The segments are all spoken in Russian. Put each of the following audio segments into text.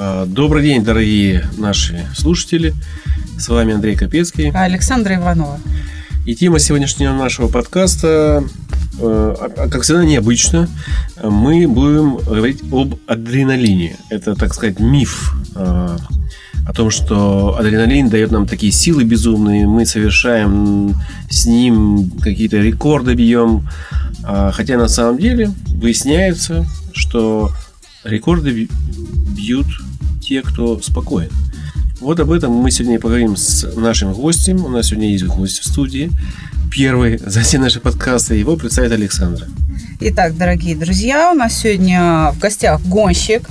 Добрый день, дорогие наши слушатели. С вами Андрей Капецкий. Александра Иванова. И тема сегодняшнего нашего подкаста, э, а- как всегда, необычно. Мы будем говорить об адреналине. Это, так сказать, миф о том, что адреналин дает нам такие силы безумные. Мы совершаем с ним какие-то рекорды бьем. А, Хотя на самом деле выясняется, что рекорды бьют те, кто спокоен. Вот об этом мы сегодня поговорим с нашим гостем. У нас сегодня есть гость в студии. Первый за все наши подкасты. Его представит Александра. Итак, дорогие друзья, у нас сегодня в гостях гонщик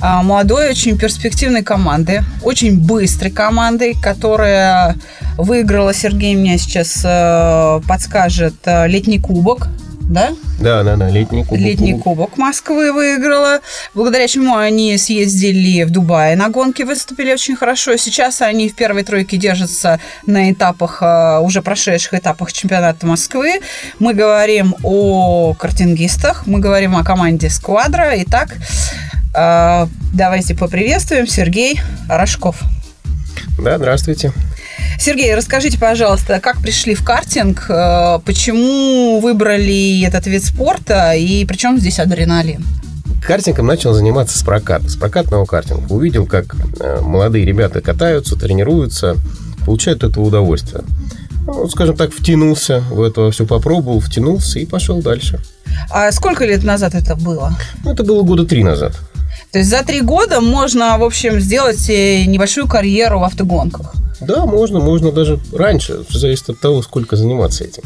а, молодой, очень перспективной команды, очень быстрой команды, которая выиграла, Сергей мне сейчас э, подскажет, э, летний кубок, да? Да, да, да, летний кубок. Летний кубок Москвы выиграла, благодаря чему они съездили в Дубае на гонке, выступили очень хорошо. Сейчас они в первой тройке держатся на этапах, э, уже прошедших этапах чемпионата Москвы. Мы говорим о картингистах, мы говорим о команде «Сквадра». Итак, э, давайте поприветствуем Сергей Рожков. Да, здравствуйте. Сергей, расскажите, пожалуйста, как пришли в картинг, э, почему выбрали этот вид спорта и при чем здесь адреналин? Картингом начал заниматься с проката, с прокатного картинга. Увидел, как э, молодые ребята катаются, тренируются, получают от этого удовольствие. Ну, скажем так, втянулся в это все попробовал, втянулся и пошел дальше. А сколько лет назад это было? Ну, это было года три назад. То есть за три года можно, в общем, сделать э, небольшую карьеру в автогонках. Да, можно, можно даже раньше. Зависит от того, сколько заниматься этим.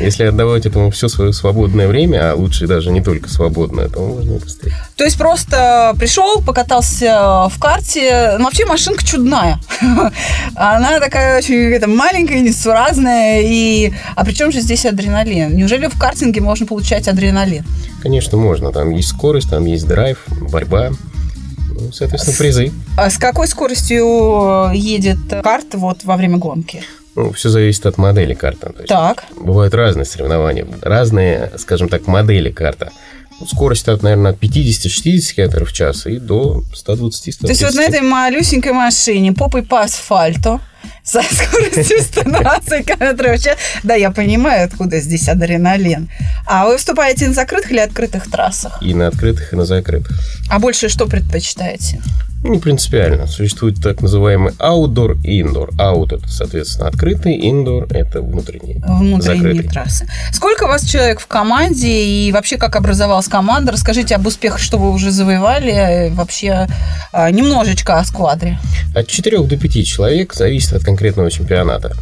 Если отдавать этому все свое свободное время, а лучше даже не только свободное, то можно и быстрее. То есть просто пришел, покатался в карте. Ну, вообще машинка чудная. Она такая очень это, маленькая, несуразная. И... А при чем же здесь адреналин? Неужели в картинге можно получать адреналин? Конечно, можно. Там есть скорость, там есть драйв, борьба. Ну, соответственно, призы. А с какой скоростью едет карт вот во время гонки? Ну, все зависит от модели есть Так. Бывают разные соревнования, разные, скажем так, модели карта. Ну, Скорость от, наверное, от 50-60 км в час и до 120-130. То есть вот на этой малюсенькой машине попой по асфальту со скоростью 120 км в час. Да, я понимаю, откуда здесь адреналин. А вы выступаете на закрытых или открытых трассах? И на открытых, и на закрытых. А больше что предпочитаете? Ну, Не принципиально. Существует так называемый outdoor и indoor. Out – это, соответственно, открытый, indoor – это внутренний, Внутренние закрытый. трассы. Сколько у вас человек в команде и вообще как образовалась команда? Расскажите об успехах, что вы уже завоевали. э, Вообще а, немножечко о сквадре. От 4 до 5 человек зависит от конкретного чемпионата.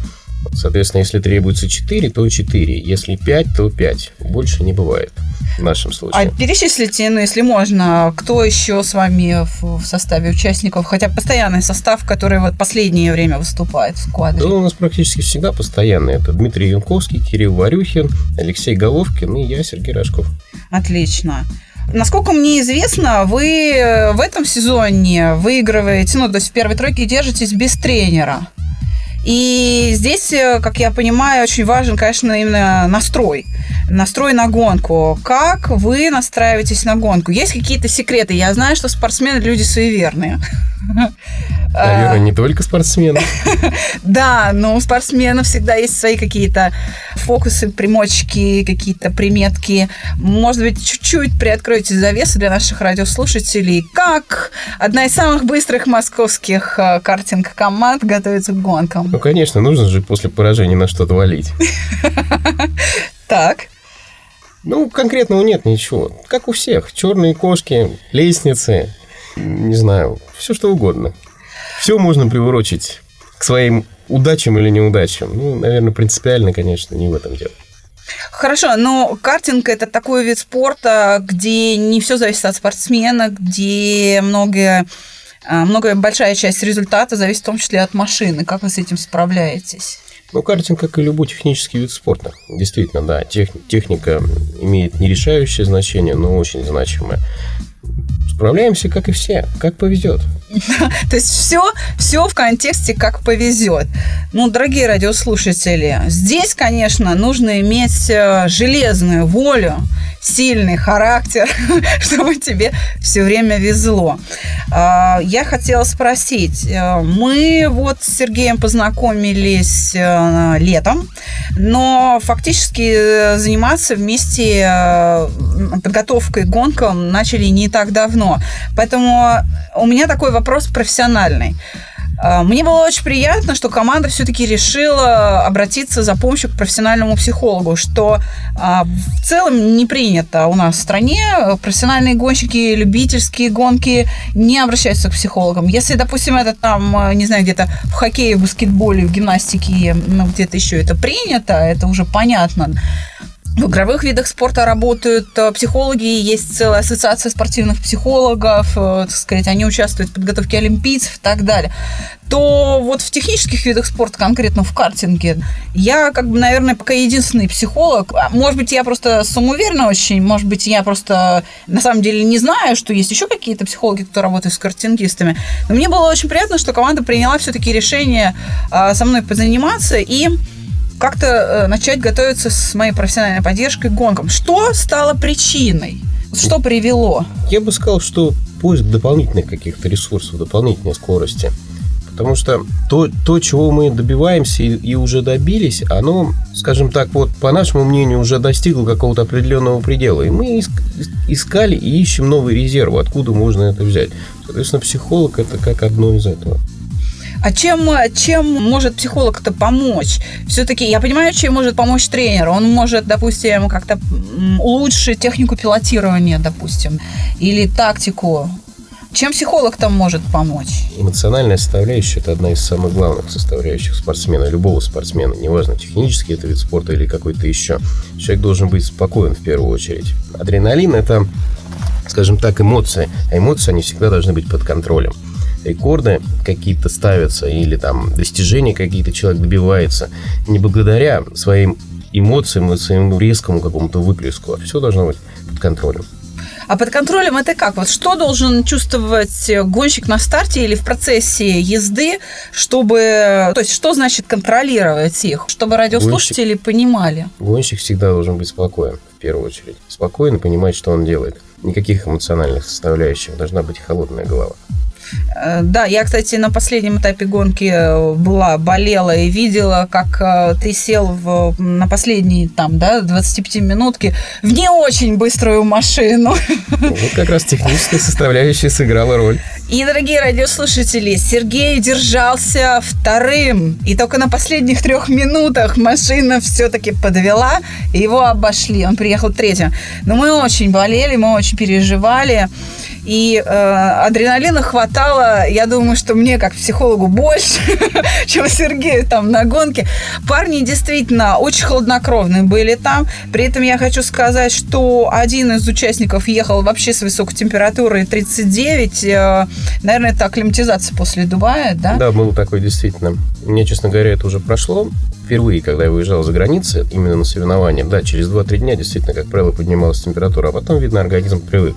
Соответственно, если требуется 4, то 4. Если 5, то 5. Больше не бывает в нашем А случае. перечислите, ну, если можно, кто еще с вами в, составе участников, хотя постоянный состав, который вот последнее время выступает в Да, сквадре. у нас практически всегда постоянные. Это Дмитрий Янковский, Кирилл Варюхин, Алексей Головкин и я, Сергей Рожков. Отлично. Насколько мне известно, вы э, в этом сезоне выигрываете, ну, то есть в первой тройке держитесь без тренера. И здесь, э, как я понимаю, очень важен, конечно, именно настрой. Настрой на гонку. Как вы настраиваетесь на гонку? Есть какие-то секреты? Я знаю, что спортсмены люди суеверные. А, Наверное, не только спортсмены. Да, но у спортсменов всегда есть свои какие-то фокусы, примочки, какие-то приметки. Может быть, чуть-чуть приоткройте завесу для наших радиослушателей. Как одна из самых быстрых московских э, картинг-команд готовится к гонкам? Ну, конечно, нужно же после поражения на что-то валить. Так. Ну, конкретного нет ничего. Как у всех. Черные кошки, лестницы, не знаю, все что угодно. Все можно приурочить к своим удачам или неудачам. Ну, наверное, принципиально, конечно, не в этом дело. Хорошо, но картинг это такой вид спорта, где не все зависит от спортсмена, где многое А, Много, большая часть результата зависит в том числе от машины. Как вы с этим справляетесь? Ну, картинг, как и любой технический вид спорта. Действительно, да, тех- техника имеет не решающее значение, но очень значимое. Справляемся, как и все, как повезет. То есть все, все в контексте как повезет. Ну, дорогие радиослушатели, здесь, конечно, нужно иметь э, железную волю, сильный характер, чтобы тебе все время везло. А, Я хотела спросить, э, мы вот с Сергеем познакомились э, летом, но фактически заниматься вместе подготовкой к гонкам начали не так давно. Поэтому у меня такой вопрос профессиональный. А, Мне было очень приятно, что команда все-таки решила обратиться за помощью к профессиональному психологу, что а, в целом не принято у нас в стране. Профессиональные гонщики, любительские гонки не обращаются к психологам. Если, допустим, это там, э, не знаю, где-то в хоккее, в баскетболе, в гимнастике, ну, где-то еще это принято, это уже понятно. В игровых видах спорта работают э, психологи, есть целая ассоциация спортивных психологов, э, так сказать, они участвуют в подготовке олимпийцев и так далее. То вот в технических видах спорта, конкретно в картинге, я, как бы, наверное, пока единственный психолог. А, Может быть, я просто самоуверена очень, может быть, я просто на самом деле не знаю, что есть еще какие-то психологи, кто работает с картингистами. Но мне было очень приятно, что команда приняла все-таки решение а, со мной позаниматься и как-то э, начать готовиться с моей профессиональной поддержкой к гонкам. Что стало причиной? Что привело? Я бы сказал, что поиск дополнительных каких-то ресурсов, дополнительной скорости. Потому что то, то чего мы добиваемся и, и уже добились, оно, скажем так, вот по нашему мнению, уже достигло какого-то определенного предела. И мы иск- искали и ищем новые резервы, откуда можно это взять. Соответственно, психолог это как одно из этого. А чем, чем может психолог-то помочь? Все-таки я понимаю, чем может помочь тренер. Он может, допустим, как-то улучшить технику пилотирования, допустим, или тактику. Чем психолог там может помочь? Эмоциональная составляющая – это одна из самых главных составляющих спортсмена, любого спортсмена, неважно, технический это вид спорта или какой-то еще. Человек должен быть спокоен в первую очередь. Адреналин – это, скажем так, эмоции, а эмоции, они всегда должны быть под контролем. Рекорды какие-то ставятся или там достижения какие-то человек добивается не благодаря своим эмоциям и своему резкому какому-то выплеску, а все должно быть под контролем. А под контролем это как? Вот что должен чувствовать гонщик на старте или в процессе езды, чтобы... То есть, что значит контролировать их? Чтобы радиослушатели понимали. Гонщик всегда должен быть спокоен, в первую очередь. Спокоен и понимать, что он делает. Никаких эмоциональных составляющих. Должна быть холодная голова. Э, Да, я, кстати, на последнем этапе гонки э, была, болела и видела, как э, ты сел в, на последние там, да, 25 минутки в не очень быструю машину. Вот как раз техническая составляющая сыграла роль. И, дорогие радиослушатели, Сергей держался вторым. И только на последних трех минутах машина все-таки подвела, и его обошли. Он приехал третьим. Но мы очень болели, мы очень переживали. И э, адреналина хватало, я думаю, что мне, как психологу, больше, чем Сергею там на гонке. Парни действительно очень хладнокровные были там. При этом я хочу сказать, что один из участников ехал вообще с высокой температурой 39. Э, наверное, это акклиматизация после Дубая, да? Да, было такое действительно. Мне, честно говоря, это уже прошло. Впервые, когда я выезжал за границей, именно на соревнования, да, через 2-3 дня действительно, как правило, поднималась температура, а потом, видно, организм привык.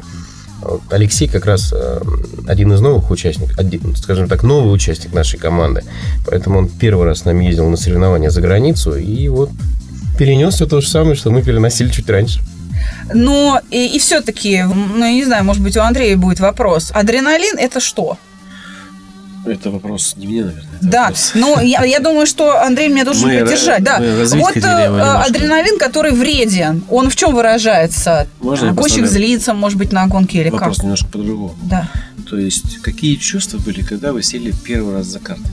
Алексей как раз э, один из новых участников, один, скажем так, новый участник нашей команды. Поэтому он первый раз с нами ездил на соревнования за границу и вот перенес все то же самое, что мы переносили чуть раньше. Но и, и все-таки, ну, я не знаю, может быть, у Андрея будет вопрос. Адреналин – это что? Это вопрос не мне, наверное. Да, вопрос- но я, я думаю, что Андрей меня должен Мы, поддержать. э, Да, вот э, немножко. адреналин, который вреден, он в чем выражается? Можно Гонщик поставлю злится, может быть, на гонке или Вопрос как? немножко по-другому. Да. То есть, какие чувства были, когда вы сели первый раз за картинг?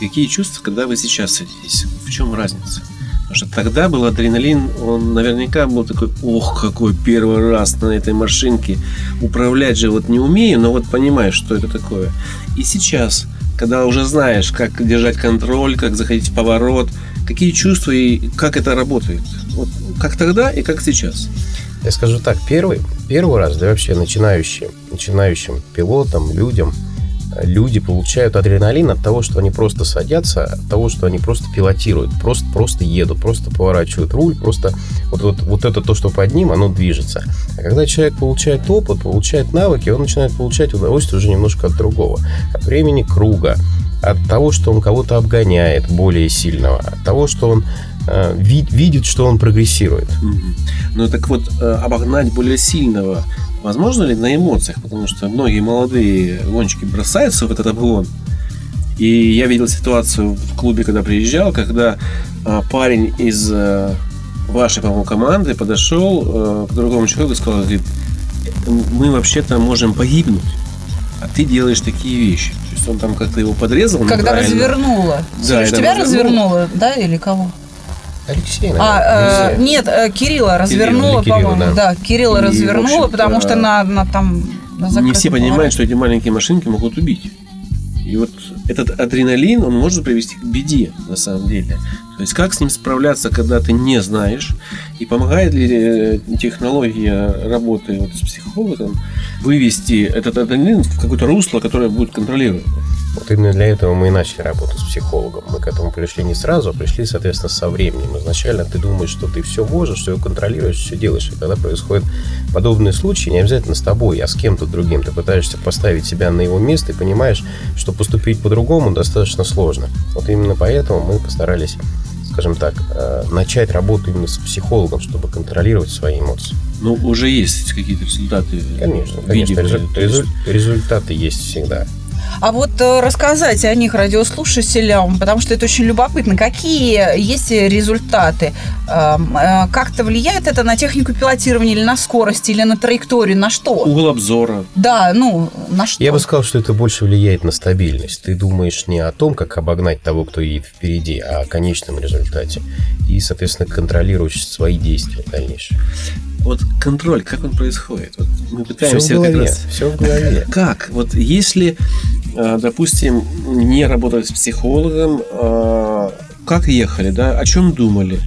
Какие чувства, когда вы сейчас садитесь? В чем разница? Потому что тогда был адреналин, он наверняка был такой, ох, какой первый раз на этой машинке. Управлять же вот не умею, но вот понимаешь, что это такое. И сейчас, когда уже знаешь, как держать контроль, как заходить в поворот, какие чувства и как это работает? Вот как тогда и как сейчас? Я скажу так, первый, первый раз, да вообще начинающим, начинающим пилотам, людям, люди получают адреналин от того, что они просто садятся, от того, что они просто пилотируют, просто, просто едут, просто поворачивают руль, просто вот, вот, вот это то, что под ним, оно движется. А когда человек получает опыт, получает навыки, он начинает получать удовольствие уже немножко от другого. От времени круга, от того, что он кого-то обгоняет более сильного, от того, что он э, вид, видит, что он прогрессирует. Ну так вот, э, обогнать более сильного возможно ли на эмоциях? Потому что многие молодые гонщики бросаются в этот обгон. И я видел ситуацию в клубе, когда приезжал, когда э, парень из э, вашей, по-моему, команды подошел э, к другому человеку и сказал, говорит, мы вообще-то можем погибнуть, а ты делаешь такие вещи. То есть он там как-то его подрезал. Когда развернула. Да, Сереж, тебя развернуло. да, или кого? Алексей, А, э, нет, э, Кирилла развернула, по-моему. да. Да, Кирилла И, развернула, потому что на, на там на Не все понимают, что эти маленькие машинки могут убить. И вот этот адреналин, он может привести к беде, на самом деле. То есть как с ним справляться, когда ты не знаешь, и помогает ли э, технология работы вот с психологом вывести этот адреналин в какое-то русло, которое будет контролировать. Вот именно для этого мы и начали работу с психологом. Мы к этому пришли не сразу, а пришли, соответственно, со временем. Изначально ты думаешь, что ты все можешь, все контролируешь, все делаешь. И когда происходят подобные случаи, не обязательно с тобой, а с кем-то другим. Ты пытаешься поставить себя на его место и понимаешь, что поступить по-другому достаточно сложно. Вот именно поэтому мы постарались, скажем так, э, начать работу именно с психологом, чтобы контролировать свои эмоции. Ну, уже есть какие-то результаты. Конечно, конечно, видимые. резу- То есть резу- результаты есть всегда. А вот э, рассказать о них радиослушателям, потому что это очень любопытно. Какие есть результаты? Эм, э, Как-то влияет это на технику пилотирования или на скорость, или на траекторию, на что? Угол обзора. Да, ну, на что? Я бы сказал, что это больше влияет на стабильность. Ты думаешь не о том, как обогнать того, кто едет впереди, а о конечном результате. И, соответственно, контролируешь свои действия дальнейшие. Вот контроль, как он происходит? Вот мы Все пытаемся в как голове. раз Все в голове. Как? Вот если, допустим, не работать с психологом, э, как ехали, да, о чем думали?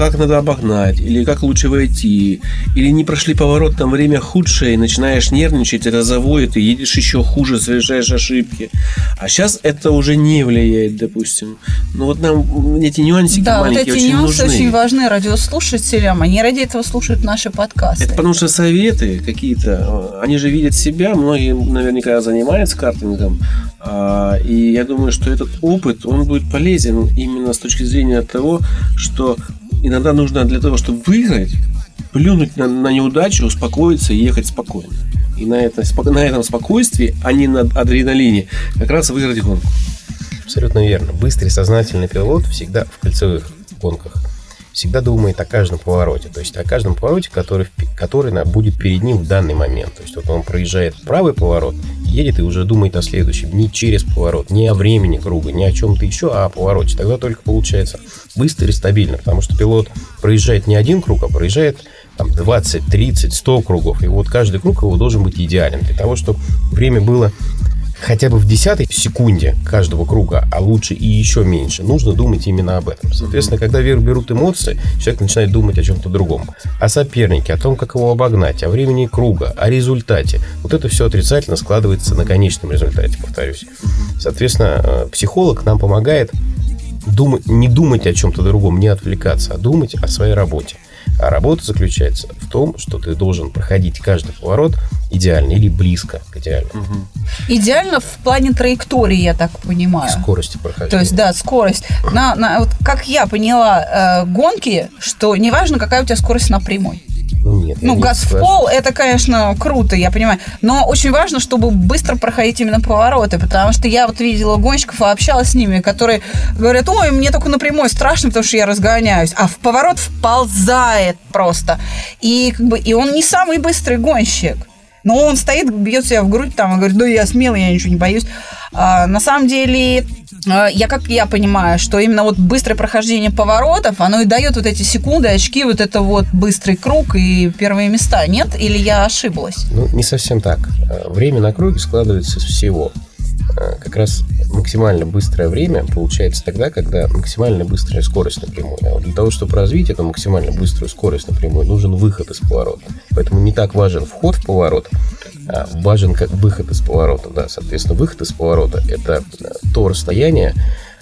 Как надо обогнать, или как лучше войти, или не прошли поворот, там время худшее, и начинаешь нервничать, это заводит, и едешь еще хуже, совершаешь ошибки. А сейчас это уже не влияет, допустим. Ну вот нам эти нюансики Да, вот маленькие эти очень нюансы нужны. очень важны радиослушателям. Они ради этого слушают наши подкасты. Это потому что советы какие-то, э, они же видят себя, многие наверняка занимаются картингом, а, и я думаю, что этот опыт, он будет полезен именно с точки зрения того, что иногда нужно для того, чтобы выиграть, плюнуть на, на неудачу, успокоиться и ехать спокойно. И на, это, на этом спокойствии, а не на адреналине, как раз выиграть гонку. Абсолютно верно. Быстрый сознательный пилот всегда в кольцевых гонках всегда думает о каждом повороте. То есть о каждом повороте, который, который будет перед ним в данный момент. То есть вот он проезжает правый поворот, едет и уже думает о следующем. Не через поворот, не о времени круга, не о чем-то еще, а о повороте. Тогда только получается быстро и стабильно. Потому что пилот проезжает не один круг, а проезжает там, 20, 30, 100 кругов. И вот каждый круг его должен быть идеален. Для того, чтобы время было хотя бы в десятой секунде каждого круга, а лучше и еще меньше, нужно думать именно об этом. Соответственно, когда вверх берут эмоции, человек начинает думать о чем-то другом. О сопернике, о том, как его обогнать, о времени круга, о результате. Вот это все отрицательно складывается на конечном результате, повторюсь. Соответственно, э, психолог нам помогает думать, не думать о чем-то другом, не отвлекаться, а думать о своей работе. А работа заключается в том, что ты должен проходить каждый поворот идеально или близко к идеальному. Идеально в плане траектории, я так понимаю. Скорости прохождения. То есть, да, скорость. На, на, вот как я поняла, э, гонки, что неважно, какая у тебя скорость на прямой. Ну, нет, Ну, нет, газ в пол, это, конечно, круто, я понимаю. Но очень важно, чтобы быстро проходить именно повороты, потому что я вот видела гонщиков и общалась с ними, которые говорят, ой, мне только на прямой страшно, потому что я разгоняюсь. А в поворот вползает просто. И, как бы, и он не самый быстрый гонщик. Но он стоит, бьет себя в грудь там и говорит, да я смелый, я ничего не боюсь. А, на самом деле, а, я как я понимаю, что именно вот быстрое прохождение поворотов, оно и дает вот эти секунды, очки, вот это вот быстрый круг и первые места. Нет? Или я ошиблась? Ну, не совсем так. Время на круге складывается из всего. Э, Как раз максимально быстрое время получается тогда, когда максимально быстрая скорость напрямую. А вот для того, чтобы развить эту максимально быструю скорость напрямую, нужен выход из поворота. Поэтому не так важен вход в поворот, а важен как выход из поворота. Да, соответственно, выход из поворота – это то расстояние,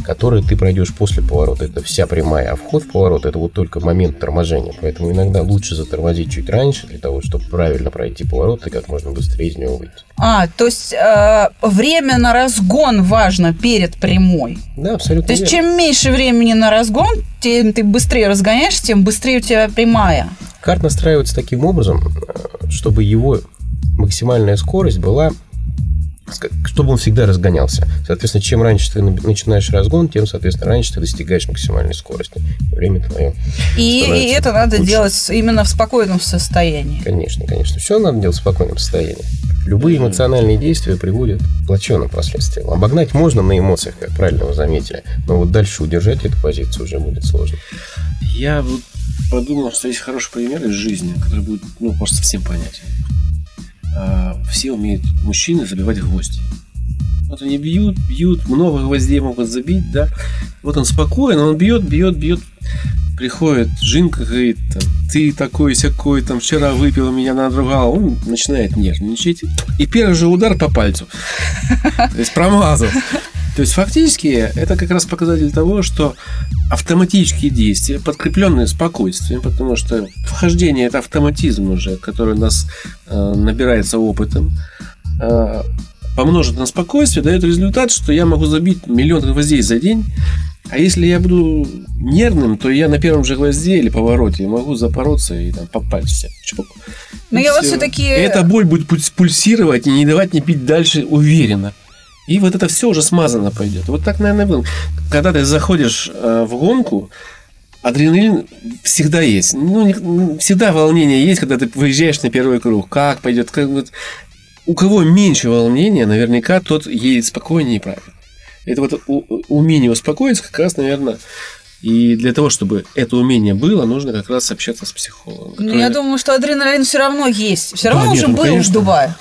которое ты пройдешь после поворота. Это вся прямая, а вход в поворот – это вот только момент торможения. Поэтому иногда лучше затормозить чуть раньше для того, чтобы правильно пройти поворот и как можно быстрее из него выйти. А, то есть э, время на разгон важно перед прямой. Да, абсолютно То есть верно. чем меньше времени на разгон, тем ты быстрее разгоняешься, тем быстрее у тебя прямая. Карт настраивается таким образом, э, чтобы его максимальная скорость была, чтобы он всегда разгонялся. Соответственно, чем раньше ты на- начинаешь разгон, тем, соответственно, раньше ты достигаешь максимальной скорости. Время твое. И, и это надо лучше. делать именно в спокойном состоянии. Конечно, конечно. Все надо делать в спокойном состоянии. Любые эмоциональные действия приводят к плачевным последствиям. Обогнать можно на эмоциях, как правильно вы заметили, но вот дальше удержать эту позицию уже будет сложно. Я вот подумал, что есть хороший пример из жизни, который будет, ну, просто всем понятен. А, Все умеют мужчины забивать гвозди. Вот они бьют, бьют, много гвоздей могут забить, да. Вот он спокоен, он бьет, бьет, бьет. Приходит Жинка, говорит, там, ты такой сякой, там, вчера выпил, меня надругал. Он начинает нервничать. И первый же удар по пальцу. То есть промазал. То есть фактически это как раз показатель того, что автоматические действия, подкрепленные спокойствием, потому что вхождение это автоматизм уже, который у нас э, набирается опытом, э, помножить на спокойствие, дает результат, что я могу забить миллион гвоздей за день, а если я буду нервным, то я на первом же гвозде или повороте могу запороться и там по пальцу себе чпок. Но И я вот всё. все-таки... Эта боль будет пульс- пульсировать и не давать мне пить дальше уверенно. И вот это все уже смазано пойдет. Вот так, наверное, было. Когда ты заходишь э, в гонку, адреналин всегда есть. Ну, не- всегда волнение есть, когда ты выезжаешь на первый круг. Как пойдет? Как вот... У кого меньше волнения, наверняка тот едет спокойнее и правильно. Это вот умение успокоиться как раз, наверное, и для того, чтобы это умение было, нужно как раз общаться с психологом. Ну, который я думаю, что адреналин все равно есть. Все Да, равно нет, уже ну, был конечно. в Дубае.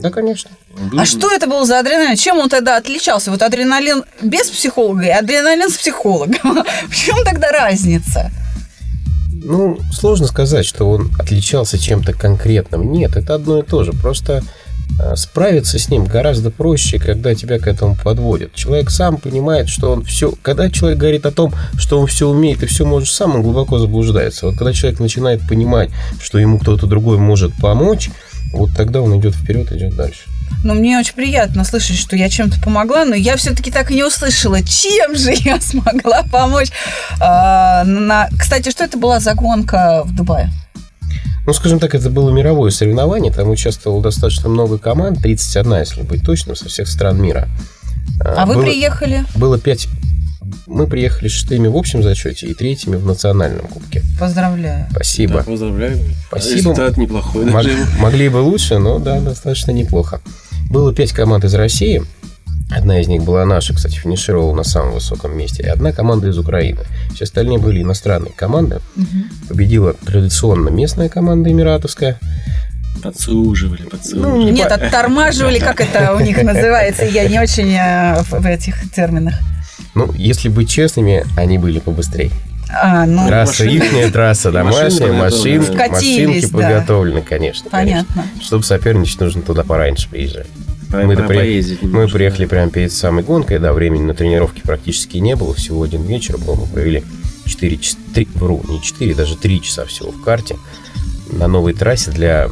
Да, конечно. А что это был за адреналин? Чем он тогда отличался? Вот адреналин без психолога и адреналин с психологом. В чем тогда разница? Ну, сложно сказать, что он отличался чем-то конкретным. Нет, это одно и то же. Просто э, справиться с ним гораздо проще, когда тебя к этому подводят. Человек сам понимает, что он все... Когда человек говорит о том, что он все умеет и все может сам, он глубоко заблуждается. Вот когда человек начинает понимать, что ему кто-то другой может помочь, вот тогда он идет вперед, идет дальше. Ну, мне очень приятно слышать, что я чем-то помогла, но я все-таки так и не услышала, чем же я смогла помочь. А, на... Кстати, что это была за гонка в Дубае? Ну, скажем так, это было мировое соревнование, там участвовало достаточно много команд, 31, если быть точным, со всех стран мира. А вы было, приехали? Было 5... Мы приехали шестыми в общем зачете и третьими в национальном кубке. Поздравляю. Да, Спасибо. поздравляю. Спасибо. Результат неплохой. Мог- могли бы лучше, но да, достаточно неплохо. Было пять команд из России. Одна из них была наша, кстати, финишировала на самом высоком месте. И одна команда из Украины. Все остальные были иностранные команды. Победила традиционно местная команда эмиратовская. Подсуживали, подсуживали. Ну, не Нет, оттормаживали, как это у них называется, я не очень э, в этих терминах. Ну, если быть честными, они были побыстрее. А, ну, Трасса машины- ихняя, трасса домашняя, машины машинки, да. подготовлены, конечно. понятно. Чтобы соперничать, нужно туда пораньше приезжать. По- Мы-то по- при- поездить Мы приехали да. прямо перед самой гонкой, да, времени на тренировки практически не было, всего один вечер был, мы провели 4 часа, 3, вру, не 4, даже 3 часа всего в карте на новой трассе для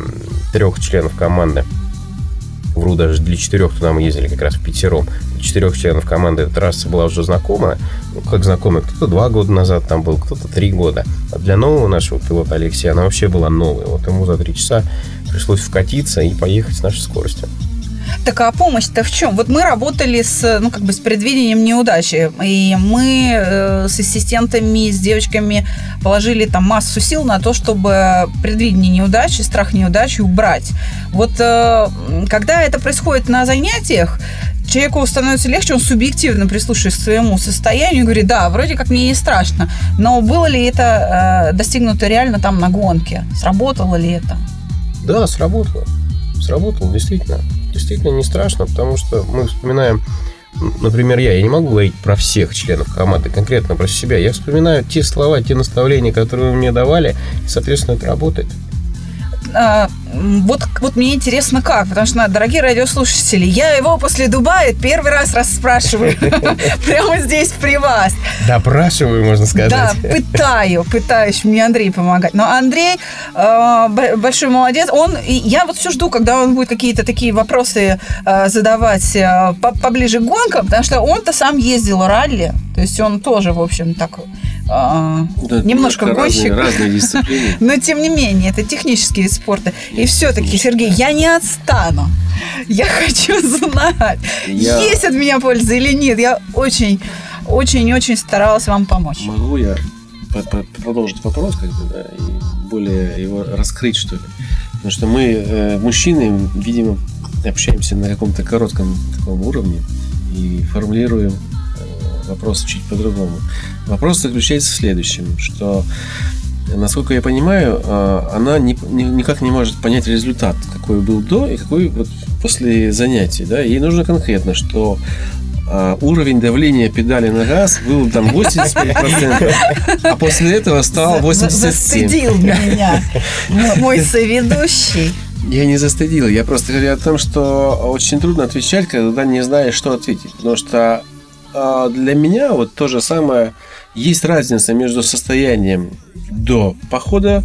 трех членов команды. Вру, даже для четырех туда мы ездили как раз в пятером. Для четырех членов команды эта трасса была уже знакома. Ну, как знакомая, кто-то два года назад там был, кто-то три года. А для нового нашего пилота Алексея она вообще была новой. Вот ему за три часа пришлось вкатиться и поехать с нашей скоростью. Так а помощь-то в чем? Вот мы работали с, ну, как бы с предвидением неудачи, и мы э, с ассистентами, с девочками положили там массу сил на то, чтобы предвидение неудачи, страх неудачи убрать. Вот э, когда это происходит на занятиях, человеку становится легче, он субъективно прислушивается к своему состоянию и говорит, да, вроде как мне не страшно, но было ли это э, достигнуто реально там на гонке? Сработало ли это? Да, сработало. Сработало, действительно. Действительно не страшно, потому что мы вспоминаем например, я, я не могу говорить про всех членов команды, конкретно про себя. Я вспоминаю те слова, те наставления, которые вы мне давали, и, соответственно, это работает. А, вот, вот мне интересно как, потому что, дорогие радиослушатели, я его после Дубая первый раз расспрашиваю прямо здесь при вас. Допрашиваю, можно сказать. Да, пытаю, пытаюсь, мне Андрей помогать. Но Андрей э, большой молодец. Он, я вот все жду, когда он будет какие-то такие вопросы э, задавать э, поближе к гонкам, потому что он-то сам ездил ралли, то есть он тоже, в общем, так а, да, немножко гонщик. Разные, разные дисциплины. Но тем не менее, это технический вид спорта. И все-таки, Сергей, я не отстану. Я хочу знать, я... есть от меня польза или нет. Я очень, очень, очень старалась вам помочь. Могу я продолжить вопрос, как бы, да, и более его раскрыть, что ли? Потому что мы, э, мужчины, видимо, общаемся на каком-то коротком таком уровне и формулируем вопрос чуть по-другому. Вопрос заключается в следующем, что, насколько я понимаю, а, она не, никак не может понять результат, какой был до и какой вот после занятий. Да? Ей нужно конкретно, что а, уровень давления педали на газ был там 85%, а после этого стал 87%. Застыдил меня мой соведущий. Я не застыдил, я просто говорю о том, что очень трудно отвечать, когда не знаешь, что ответить. Потому что для меня вот то же самое. Есть разница между состоянием до похода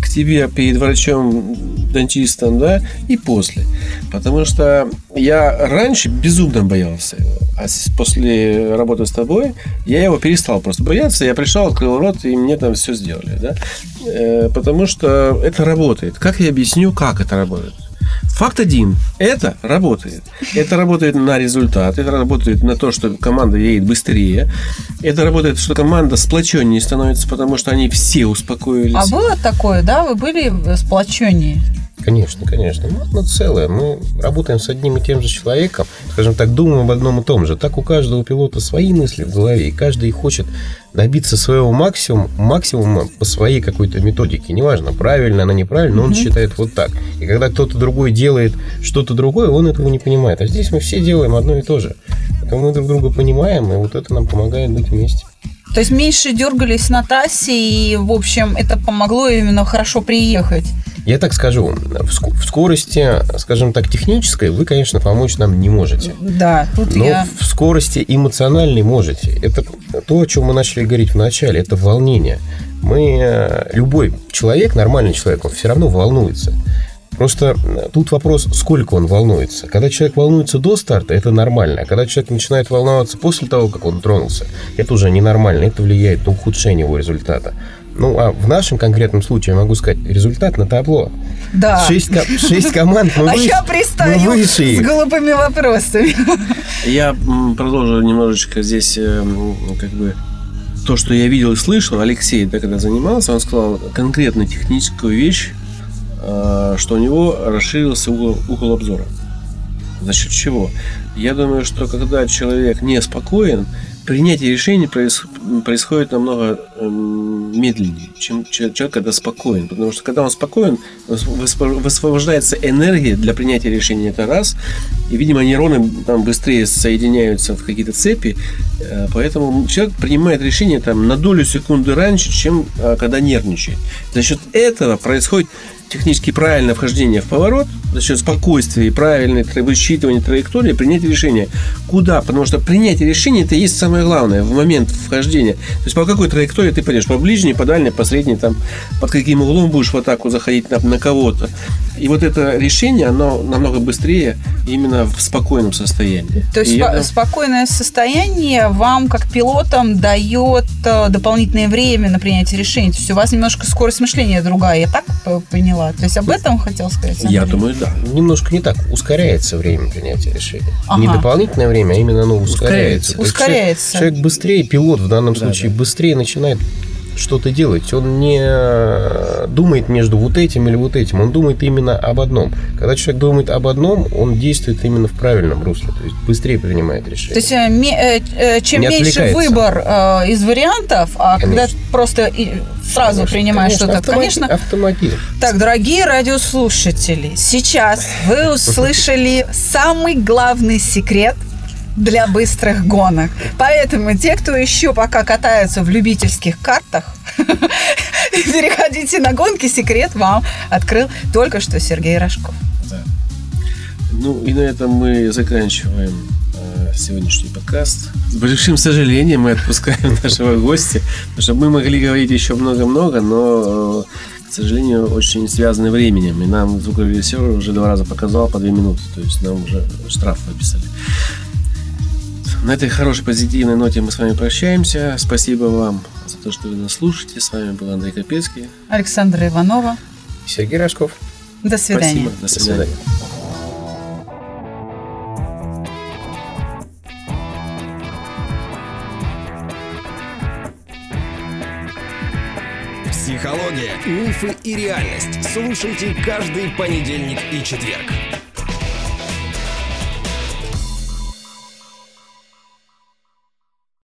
к тебе перед врачом, дантистом, да, и после. Потому что я раньше безумно боялся а после работы с тобой я его перестал просто бояться. Я пришел, открыл рот, и мне там все сделали, да. Э, потому что это работает. Как я объясню, как это работает? Факт один. Это работает. Это работает на результат. Это работает на то, что команда едет быстрее. Это работает, что команда сплоченнее становится, потому что они все успокоились. А было такое, да? Вы были сплоченнее? Конечно, конечно. Мы одно целое. Мы работаем с одним и тем же человеком, скажем так, думаем об одном и том же. Так у каждого пилота свои мысли в голове, и каждый хочет добиться своего максимума, максимума по своей какой-то методике. Неважно, правильно она, неправильно, но он mm-hmm. считает вот так. И когда кто-то другой делает что-то другое, он этого не понимает. А здесь мы все делаем одно и то же. Поэтому мы друг друга понимаем, и вот это нам помогает быть вместе. То есть меньше дергались на трассе, и, в общем, это помогло именно хорошо приехать. Я так скажу, в скорости, скажем так, технической вы, конечно, помочь нам не можете. Да, тут Но я... в скорости эмоциональной можете. Это то, о чем мы начали говорить в начале, это волнение. Мы, э, любой человек, нормальный человек, он все равно волнуется. Просто э, тут вопрос, сколько он волнуется. Когда человек волнуется до старта, это нормально. А когда человек начинает волноваться после того, как он тронулся, это уже ненормально. Это влияет на ухудшение его результата. Ну, а в нашем конкретном случае я могу сказать результат на табло. Да. Шесть, шесть команд мы А я пристаю с голубыми вопросами. Я продолжу немножечко здесь э, как бы то, что я видел и слышал. Алексей, да, когда занимался, он сказал конкретно техническую вещь, что у него расширился угол, угол обзора. За счет чего? Я думаю, что когда человек неспокоен, принятие решений происходит намного эм, медленнее, чем человек, когда спокоен. Потому что когда он спокоен, высвобождается энергия для принятия решений, это раз. И, видимо, нейроны там быстрее соединяются в какие-то цепи. Э, поэтому человек принимает решение там, на долю секунды раньше, чем э, когда нервничает. За счет этого происходит технически правильное вхождение в поворот, за счет спокойствия и правильное высчитывание траектории, принять решение. Куда? Потому что принятие решения это и есть самое главное в момент вхождения. То есть по какой траектории ты пойдешь? По ближней, по дальней, по средней, там, под каким углом будешь в атаку заходить на, на кого-то. И вот это решение, оно намного быстрее именно в спокойном состоянии. То есть спо- я... спокойное состояние вам, как пилотам, дает э, дополнительное время на принятие решений. То есть у вас немножко скорость мышления другая, я так поняла? То есть об этом хотел сказать? Андрей? Я думаю, да. Немножко не так. Ускоряется время принятия решения. Ага. Не дополнительное время, а именно оно ускоряется. Ускоряется. ускоряется. Человек, человек быстрее, пилот в данном да, случае, да. быстрее начинает что-то делать. Он не думает между вот этим или вот этим. Он думает именно об одном. Когда человек думает об одном, он действует именно в правильном русле. То есть быстрее принимает решение. То есть э, э, чем не меньше выбор э, из вариантов, а конечно. когда просто сразу конечно, принимаешь что-то, конечно. Автоматизм. Так, дорогие радиослушатели, сейчас вы услышали самый главный секрет для быстрых гонок. Поэтому те, кто еще пока катаются в любительских картах, переходите на гонки. Секрет вам открыл только что Сергей Рожков. Да. Ну и на этом мы заканчиваем э, сегодняшний подкаст. С большим сожалением мы отпускаем нашего гостя, потому что мы могли говорить еще много-много, но, э, к сожалению, очень связаны временем. И нам звукорежиссер уже два раза показал по две минуты, то есть нам уже штраф выписали. На этой хорошей позитивной ноте мы с вами прощаемся. Спасибо вам за то, что вы нас слушаете. С вами был Андрей Капецкий. Александра Иванова. Сергей Рожков. До свидания. Спасибо. До свидания. Психология, мифы и реальность. Слушайте каждый понедельник и четверг.